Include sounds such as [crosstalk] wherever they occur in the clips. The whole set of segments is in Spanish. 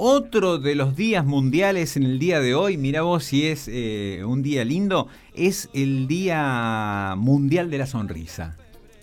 Otro de los días mundiales en el día de hoy, mira vos si es eh, un día lindo, es el Día Mundial de la Sonrisa.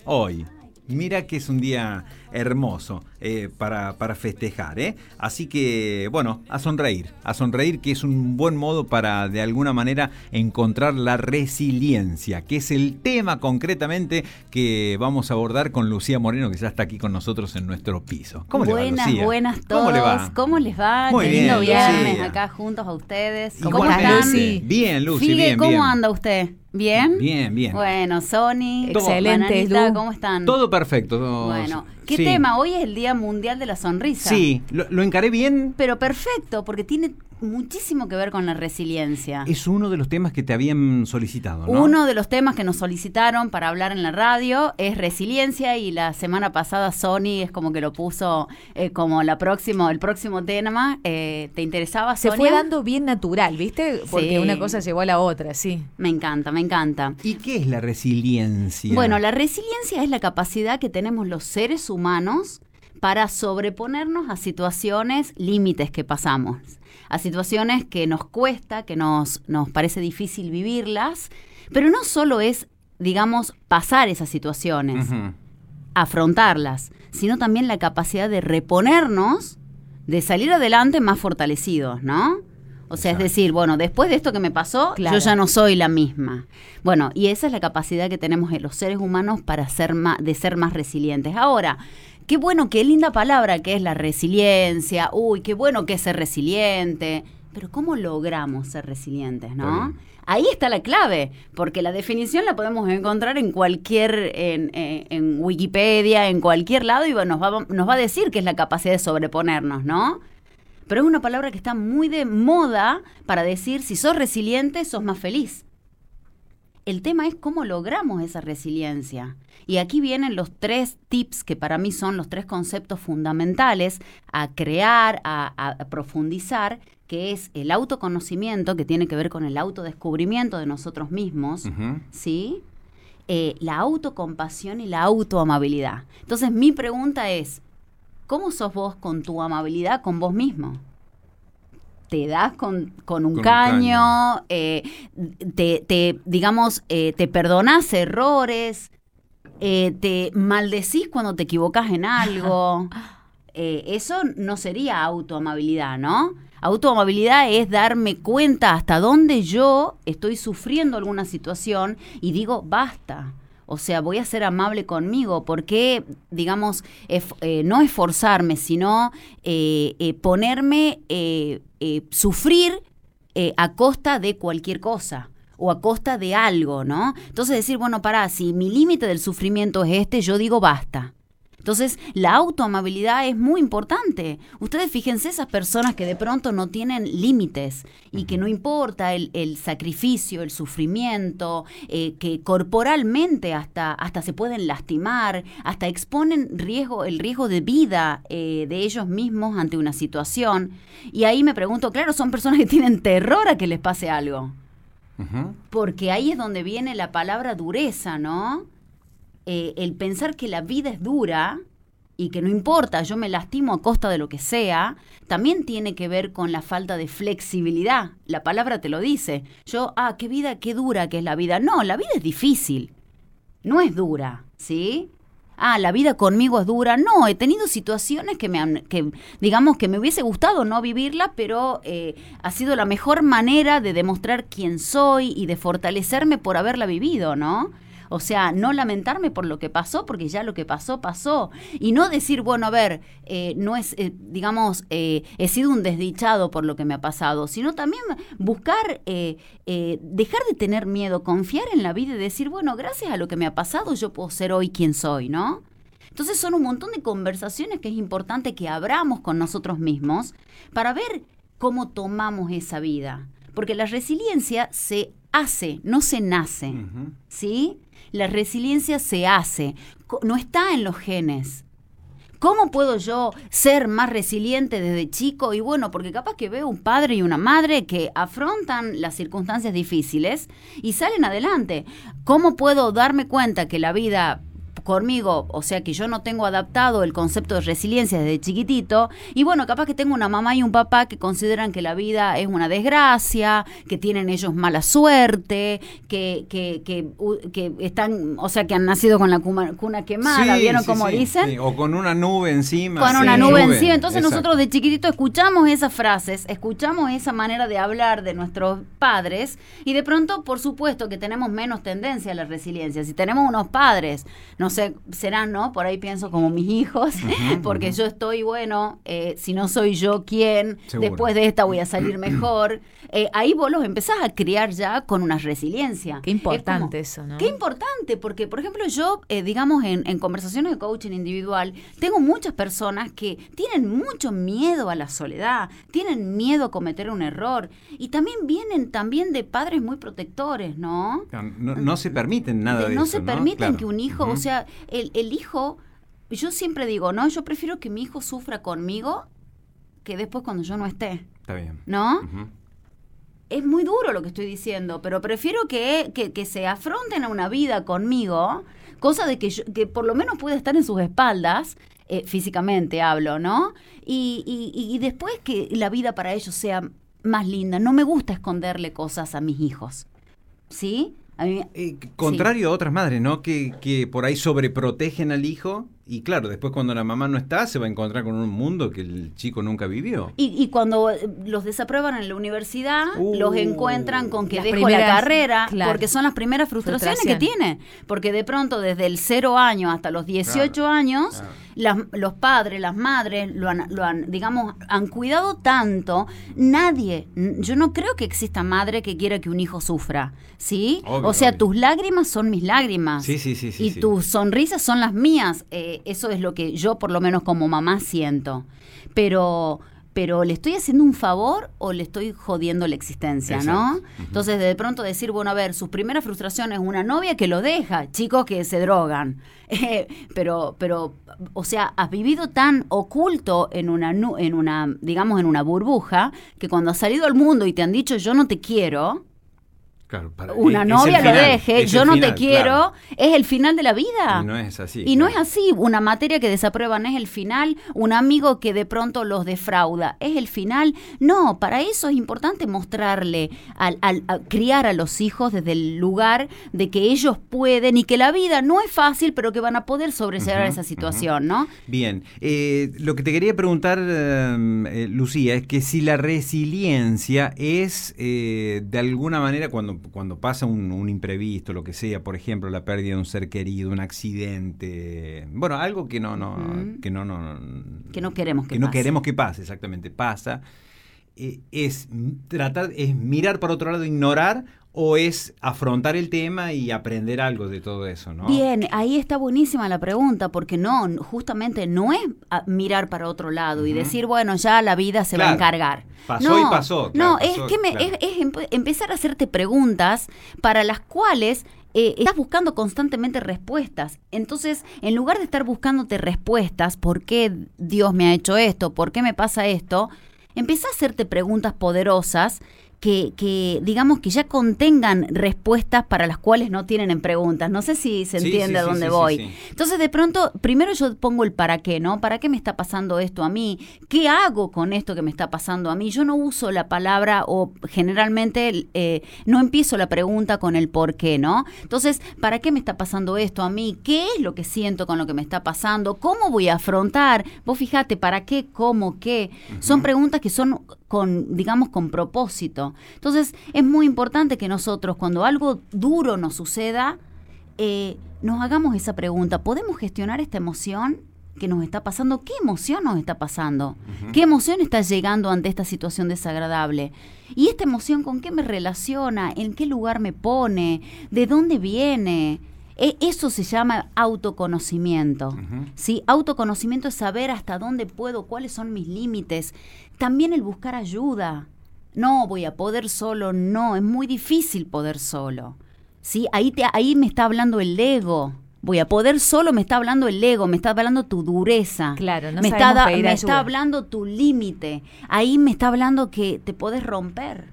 Hoy. Mira que es un día hermoso eh, para, para, festejar. ¿eh? Así que, bueno, a sonreír, a sonreír que es un buen modo para de alguna manera encontrar la resiliencia, que es el tema concretamente que vamos a abordar con Lucía Moreno, que ya está aquí con nosotros en nuestro piso. ¿Cómo buenas, le va, Buenas, todos. ¿Cómo le va? ¿Cómo les va? Muy bien, viernes acá juntos a ustedes. ¿Cómo están? Bien, Lucy, bien, ¿Cómo anda usted? ¿Bien? Bien, bien. Bueno, Sony, excelente. ¿Cómo están? Todo perfecto. Bueno, ¿qué tema? Hoy es el Día Mundial de la Sonrisa. Sí, lo, encaré bien. Pero perfecto, porque tiene muchísimo que ver con la resiliencia. Es uno de los temas que te habían solicitado, ¿no? Uno de los temas que nos solicitaron para hablar en la radio es resiliencia y la semana pasada Sony es como que lo puso eh, como la próximo, el próximo tema. Eh, ¿Te interesaba, Se fue dando bien natural, ¿viste? Porque una cosa llevó a la otra, sí. Me encanta, me encanta. ¿Y qué es la resiliencia? Bueno, la resiliencia es la capacidad que tenemos los seres humanos para sobreponernos a situaciones límites que pasamos a situaciones que nos cuesta, que nos, nos parece difícil vivirlas, pero no solo es, digamos, pasar esas situaciones, afrontarlas, sino también la capacidad de reponernos, de salir adelante más fortalecidos, ¿no? O sea, es decir, bueno, después de esto que me pasó, yo ya no soy la misma. Bueno, y esa es la capacidad que tenemos en los seres humanos para ser más, de ser más resilientes. Ahora, Qué bueno, qué linda palabra que es la resiliencia. Uy, qué bueno que es ser resiliente. Pero ¿cómo logramos ser resilientes, no? Ahí está la clave, porque la definición la podemos encontrar en cualquier, en, Wikipedia, en cualquier lado, y nos va, nos va a decir que es la capacidad de sobreponernos, ¿no? Pero es una palabra que está muy de moda para decir si sos resiliente, sos más feliz. El tema es cómo logramos esa resiliencia. Y aquí vienen los tres tips que para mí son los tres conceptos fundamentales a crear, a, profundizar, que es el autoconocimiento, que tiene que ver con el autodescubrimiento de nosotros mismos, ¿sí? Eh, la autocompasión y la autoamabilidad. Entonces mi pregunta es, ¿cómo sos vos con tu amabilidad con vos mismo? Te das con, un, caño, eh, te, digamos, eh, te perdonas errores, eh, te maldecís cuando te equivocas en algo. [laughs] eso no sería autoamabilidad, ¿no? Autoamabilidad es darme cuenta hasta dónde yo estoy sufriendo alguna situación y digo, basta. O sea, voy a ser amable conmigo, porque, digamos, eh, no esforzarme, sino eh, eh, ponerme, sufrir a costa de cualquier cosa o a costa de algo, ¿no? Entonces decir, bueno, para, si mi límite del sufrimiento es este, yo digo basta. Entonces, la autoamabilidad es muy importante. Ustedes fíjense esas personas que de pronto no tienen límites y que no importa el, sacrificio, el sufrimiento, eh, que corporalmente hasta, hasta se pueden lastimar, hasta exponen riesgo, el riesgo de vida eh, de ellos mismos ante una situación. Y ahí me pregunto, claro, son personas que tienen terror a que les pase algo. Porque ahí es donde viene la palabra dureza, ¿no? Eh, el pensar que la vida es dura y que no importa, yo me lastimo a costa de lo que sea, también tiene que ver con la falta de flexibilidad. La palabra te lo dice. Yo, ah, qué vida, qué dura que es la vida. No, la vida es difícil. No es dura, ¿sí? Ah, la vida conmigo es dura. No, he tenido situaciones que me han, que digamos que me hubiese gustado no vivirla, pero eh, ha sido la mejor manera de demostrar quién soy y de fortalecerme por haberla vivido, ¿no? O sea, no lamentarme por lo que pasó, porque ya lo que pasó, pasó. Y no decir, bueno, a ver, eh, no es, eh, digamos, eh, he sido un desdichado por lo que me ha pasado, sino también buscar, dejar de tener miedo, confiar en la vida y decir, bueno, gracias a lo que me ha pasado, yo puedo ser hoy quien soy, ¿no? Entonces son un montón de conversaciones que es importante que abramos con nosotros mismos para ver cómo tomamos esa vida. Porque la resiliencia se hace, no se nace. ¿Sí? La resiliencia se hace, no está en los genes. ¿Cómo puedo yo ser más resiliente desde chico? Y bueno, porque capaz que veo un padre y una madre que afrontan las circunstancias difíciles y salen adelante. ¿Cómo puedo darme cuenta que la vida conmigo, o sea que yo no tengo adaptado el concepto de resiliencia desde chiquitito, y bueno, capaz que tengo una mamá y un papá que consideran que la vida es una desgracia, que tienen ellos mala suerte, que, que, que, que están, o sea, que han nacido con la cuna, quemada, ¿vieron cómo dicen? O con una nube encima. Con una nube, encima. Entonces nosotros de chiquitito escuchamos esas frases, escuchamos esa manera de hablar de nuestros padres, y de pronto, por supuesto, que tenemos menos tendencia a la resiliencia. Si tenemos unos padres, no sé, serán, ¿no? Por ahí pienso como mis hijos, [laughs] porque yo estoy, bueno, eh, si no soy yo quien, después de esta voy a salir [clears throat] mejor. Eh, ahí vos los empezás a criar ya con una resiliencia. Qué importante eso, ¿no? Qué importante, porque, por ejemplo, yo, eh, digamos, en, en conversaciones de coaching individual, tengo muchas personas que tienen mucho miedo a la soledad, tienen miedo a cometer un error, y también vienen también de padres muy protectores, ¿no? No, se permiten nada de, no eso. Se permiten que un hijo, o sea, el, el hijo, yo siempre digo, no, yo prefiero que mi hijo sufra conmigo que después cuando yo no esté. Está bien. ¿No? Es muy duro lo que estoy diciendo, pero prefiero que, que, se afronten a una vida conmigo, cosa de que, yo, que por lo menos pueda estar en sus espaldas, eh, físicamente hablo, ¿no? Y, y, y después que la vida para ellos sea más linda. No me gusta esconderle cosas a mis hijos. ¿Sí? Eh, contrario a otras madres, ¿no? Que, que por ahí sobreprotegen al hijo y claro, después cuando la mamá no está, se va a encontrar con un mundo que el chico nunca vivió. Y, cuando eh, los desaprueban en la universidad, los uh, encuentran con que dejo la carrera, porque son las primeras frustraciones que tiene. Porque de pronto, desde el cero año hasta los 18 años los padres, las madres lo han, lo han, digamos, han cuidado tanto. Nadie, yo no creo que exista madre que quiera que un hijo sufra, ¿sí? o sea, tus lágrimas son mis lágrimas. Sí, sí, sí. y tus sonrisas son las mías. Eh, eso es lo que yo, por lo menos como mamá, siento. Pero pero le estoy haciendo un favor o le estoy jodiendo la existencia, ¿no? Entonces, de pronto decir, bueno, a ver, sus primeras frustraciones, una novia que lo deja, chicos que se drogan, [laughs] eh, pero, pero, o sea, has vivido tan oculto en una, en una, digamos, en una burbuja, que cuando has salido al mundo y te han dicho, yo no te quiero, una novia lo deje, yo no te quiero, es el final de la vida. Y no es así. Y no es así. Una materia que desaprueban es el final, un amigo que de pronto los defrauda es el final. No, para eso es importante mostrarle, al, criar a los hijos desde el lugar de que ellos pueden y que la vida no es fácil, pero que van a poder sobrellevar esa situación, ¿no? Bien, eh, lo que te quería preguntar, eh, Lucía, es que si la resiliencia es eh, de alguna manera cuando cuando, pasa un, imprevisto, lo que sea, por ejemplo, la pérdida de un ser querido, un accidente, bueno, algo que no, no, que no, no, que no queremos que, que no queremos que pase, exactamente, pasa, eh, es tratar, es mirar para otro lado, ignorar o es afrontar el tema y aprender algo de todo eso, ¿no? Bien, ahí está buenísima la pregunta, porque no, justamente no es mirar para otro lado y decir, bueno, ya la vida se va a encargar. Pasó y pasó. no, es que es, empezar a hacerte preguntas para las cuales eh, estás buscando constantemente respuestas. Entonces, en lugar de estar buscándote respuestas, ¿por qué Dios me ha hecho esto? ¿Por qué me pasa esto? Empieza a hacerte preguntas poderosas que, digamos que ya contengan respuestas para las cuales no tienen en preguntas. No sé si se entiende a dónde voy. Entonces, de pronto, primero yo pongo el para qué, ¿no? ¿Para qué me está pasando esto a mí? ¿Qué hago con esto que me está pasando a mí? Yo no uso la palabra o generalmente eh, no empiezo la pregunta con el por qué, ¿no? Entonces, ¿para qué me está pasando esto a mí? ¿Qué es lo que siento con lo que me está pasando? ¿Cómo voy a afrontar? Vos fíjate, ¿para qué? ¿Cómo? ¿Qué? Son preguntas que son con, digamos, con propósito. Entonces, es muy importante que nosotros, cuando algo duro nos suceda, eh, nos hagamos esa pregunta, ¿podemos gestionar esta emoción que nos está pasando? ¿Qué emoción nos está pasando? ¿Qué emoción está llegando ante esta situación desagradable? ¿Y esta emoción con qué me relaciona? ¿En qué lugar me pone? ¿De dónde viene? E, eso se llama autoconocimiento. ¿sí? Autoconocimiento es saber hasta dónde puedo, cuáles son mis límites. También el buscar ayuda. No voy a poder solo, no, es muy difícil poder solo. ¿sí? Ahí, te, ahí me está hablando el ego. Voy a poder solo, me está hablando el ego, me está hablando tu dureza. Claro, no me, está, me está hablando tu límite. Ahí me está hablando que te puedes romper.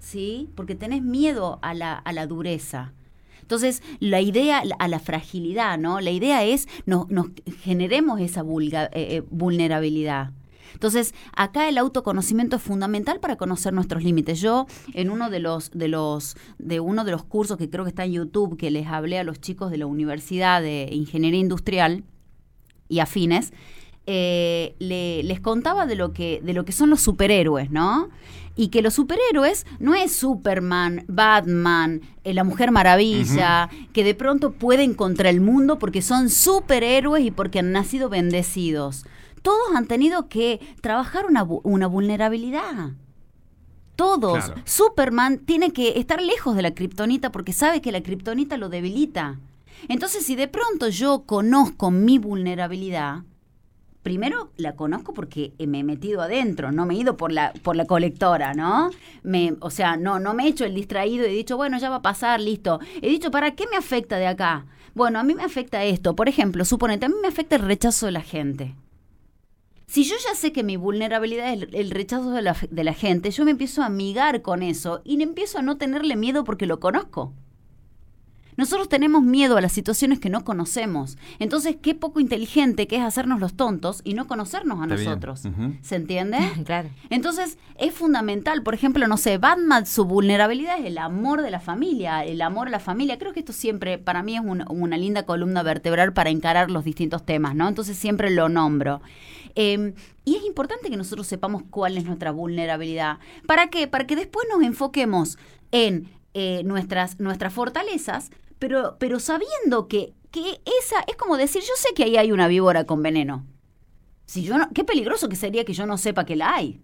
¿Sí? Porque tenés miedo a la, a la dureza. Entonces, la idea, a la fragilidad, ¿no? La idea es nos, nos generemos esa vulga- eh, eh, vulnerabilidad. Entonces, acá el autoconocimiento es fundamental para conocer nuestros límites. Yo, en uno de los, de los, de uno de los cursos que creo que está en YouTube, que les hablé a los chicos de la Universidad de Ingeniería Industrial y afines, eh, le- les contaba de lo que, de lo que son los superhéroes, ¿no? Y que los superhéroes no es Superman, Batman, eh, la Mujer Maravilla, que de pronto pueden contra el mundo porque son superhéroes y porque han nacido bendecidos. Todos han tenido que trabajar una, una vulnerabilidad. Todos. Claro. Superman tiene que estar lejos de la kriptonita porque sabe que la kriptonita lo debilita. Entonces, si de pronto yo conozco mi vulnerabilidad, primero la conozco porque me he metido adentro, no me he ido por la, por la colectora, ¿no? Me, o sea, no, no me he hecho el distraído y he dicho, bueno, ya va a pasar, listo. He dicho, ¿para qué me afecta de acá? Bueno, a mí me afecta esto. Por ejemplo, suponete, a mí me afecta el rechazo de la gente. Si yo ya sé que mi vulnerabilidad es el, el rechazo de la, de la gente, yo me empiezo a amigar con eso y empiezo a no tenerle miedo porque lo conozco. Nosotros tenemos miedo a las situaciones que no conocemos. Entonces, qué poco inteligente que es hacernos los tontos y no conocernos a Está nosotros. ¿Se entiende? [laughs] Claro. Entonces, es fundamental, por ejemplo, no sé, Batman, su vulnerabilidad es el amor de la familia, el amor a la familia. Creo que esto siempre, para mí, es un- una linda columna vertebral para encarar los distintos temas, ¿no? Entonces, siempre lo nombro. Eh, y es importante que nosotros sepamos cuál es nuestra vulnerabilidad. ¿Para qué? Para que después nos enfoquemos en eh, nuestras, nuestras fortalezas, pero, pero sabiendo que, que esa es como decir, yo sé que ahí hay una víbora con veneno. Si yo no, qué peligroso que sería que yo no sepa que la hay.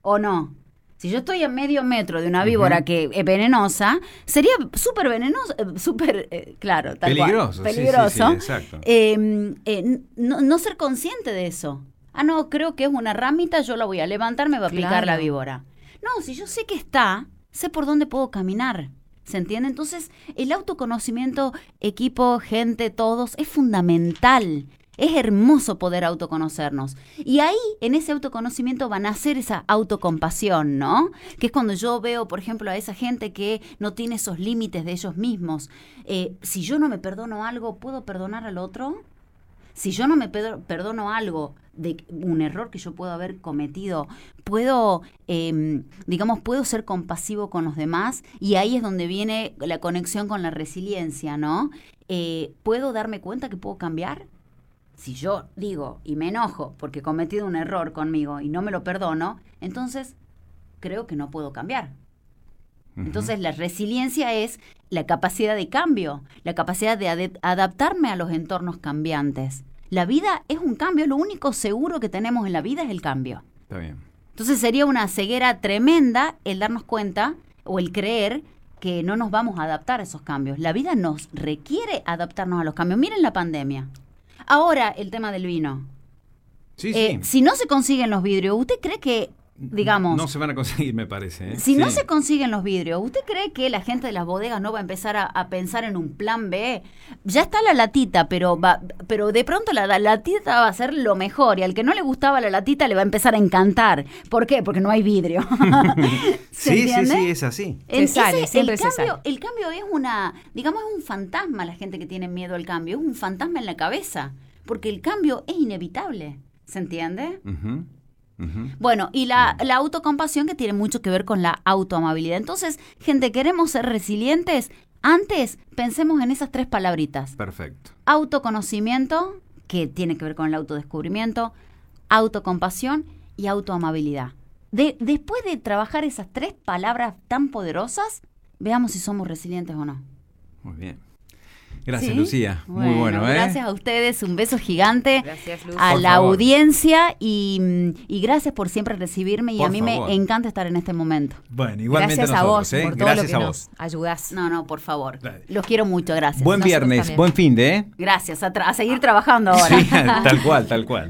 ¿O no? Si yo estoy a medio metro de una víbora que es venenosa, sería súper venenoso, eh, súper, eh, claro, tal cual, Peligroso, sí, sí, peligroso. sí, exacto. Eh, eh, no, no ser consciente de eso. Ah, no, creo que es una ramita, yo la voy a levantar, me va a picar la víbora. No, si yo sé que está, sé por dónde puedo caminar. ¿Se entiende? Entonces, el autoconocimiento, equipo, gente, todos, es fundamental. Es hermoso poder autoconocernos. Y ahí, en ese autoconocimiento, va a nacer esa autocompasión, ¿no? Que es cuando yo veo, por ejemplo, a esa gente que no tiene esos límites de ellos mismos. Eh, si yo no me perdono algo, ¿puedo perdonar al otro? Si yo no me perdono algo de un error que yo puedo haber cometido, puedo, em, digamos, puedo ser compasivo con los demás y ahí es donde viene la conexión con la resiliencia, ¿no? Eh, ¿Puedo darme cuenta que puedo cambiar? Si yo digo y me enojo porque he cometido un error conmigo y no me lo perdono, entonces creo que no puedo cambiar. Entonces la resiliencia es la capacidad de cambio, la capacidad de adaptarme a los entornos cambiantes. La vida es un cambio, lo único seguro que tenemos en la vida es el cambio. Está bien. Entonces sería una ceguera tremenda el darnos cuenta o el creer que no nos vamos a adaptar a esos cambios. La vida nos requiere adaptarnos a los cambios. Miren la pandemia. Ahora el tema del vino. Sí, Eh, sí. si no se consiguen los vidrios, ¿usted cree que, digamos, No se van a conseguir, me parece. ¿eh? si no se consiguen los vidrios, ¿usted cree que la gente de las bodegas no va a empezar a, a pensar en un plan B? Ya está la latita, pero va, pero de pronto la, la latita va a ser lo mejor y al que no le gustaba la latita le va a empezar a encantar. ¿Por qué? Porque no hay vidrio. [laughs] ¿Se Sí, sí, entiende? sí, es así. En Se sale, siempre el se cambio, sale. el cambio es una, digamos, es un fantasma la gente que tiene miedo al cambio, es un fantasma en la cabeza, porque el cambio es inevitable. ¿Se entiende? Bueno, y la, la autocompasión que tiene mucho que ver con la autoamabilidad. Entonces, gente, queremos ser resilientes. Antes, pensemos en esas tres palabritas. Perfecto. Autoconocimiento, que tiene que ver con el autodescubrimiento, autocompasión y autoamabilidad. De, después de trabajar esas tres palabras tan poderosas, veamos si somos resilientes o no. Muy bien. Gracias, ¿Sí? Lucía. Muy bueno, ¿eh? Gracias a ustedes, un beso gigante Gracias, Luz. a Por la favor. audiencia y, mm, y gracias por siempre recibirme y Por a mí favor. me encanta estar en este momento. Bueno, igualmente Gracias a vos ¿eh? por todo Gracias lo que a nos vos. ayudás. No, no, por favor. Dale. Los quiero mucho, gracias. Buen Nosotros viernes, también. buen fin de, ¿eh? Gracias, a, tra- a seguir trabajando [laughs] ahora. Sí, tal cual, tal cual.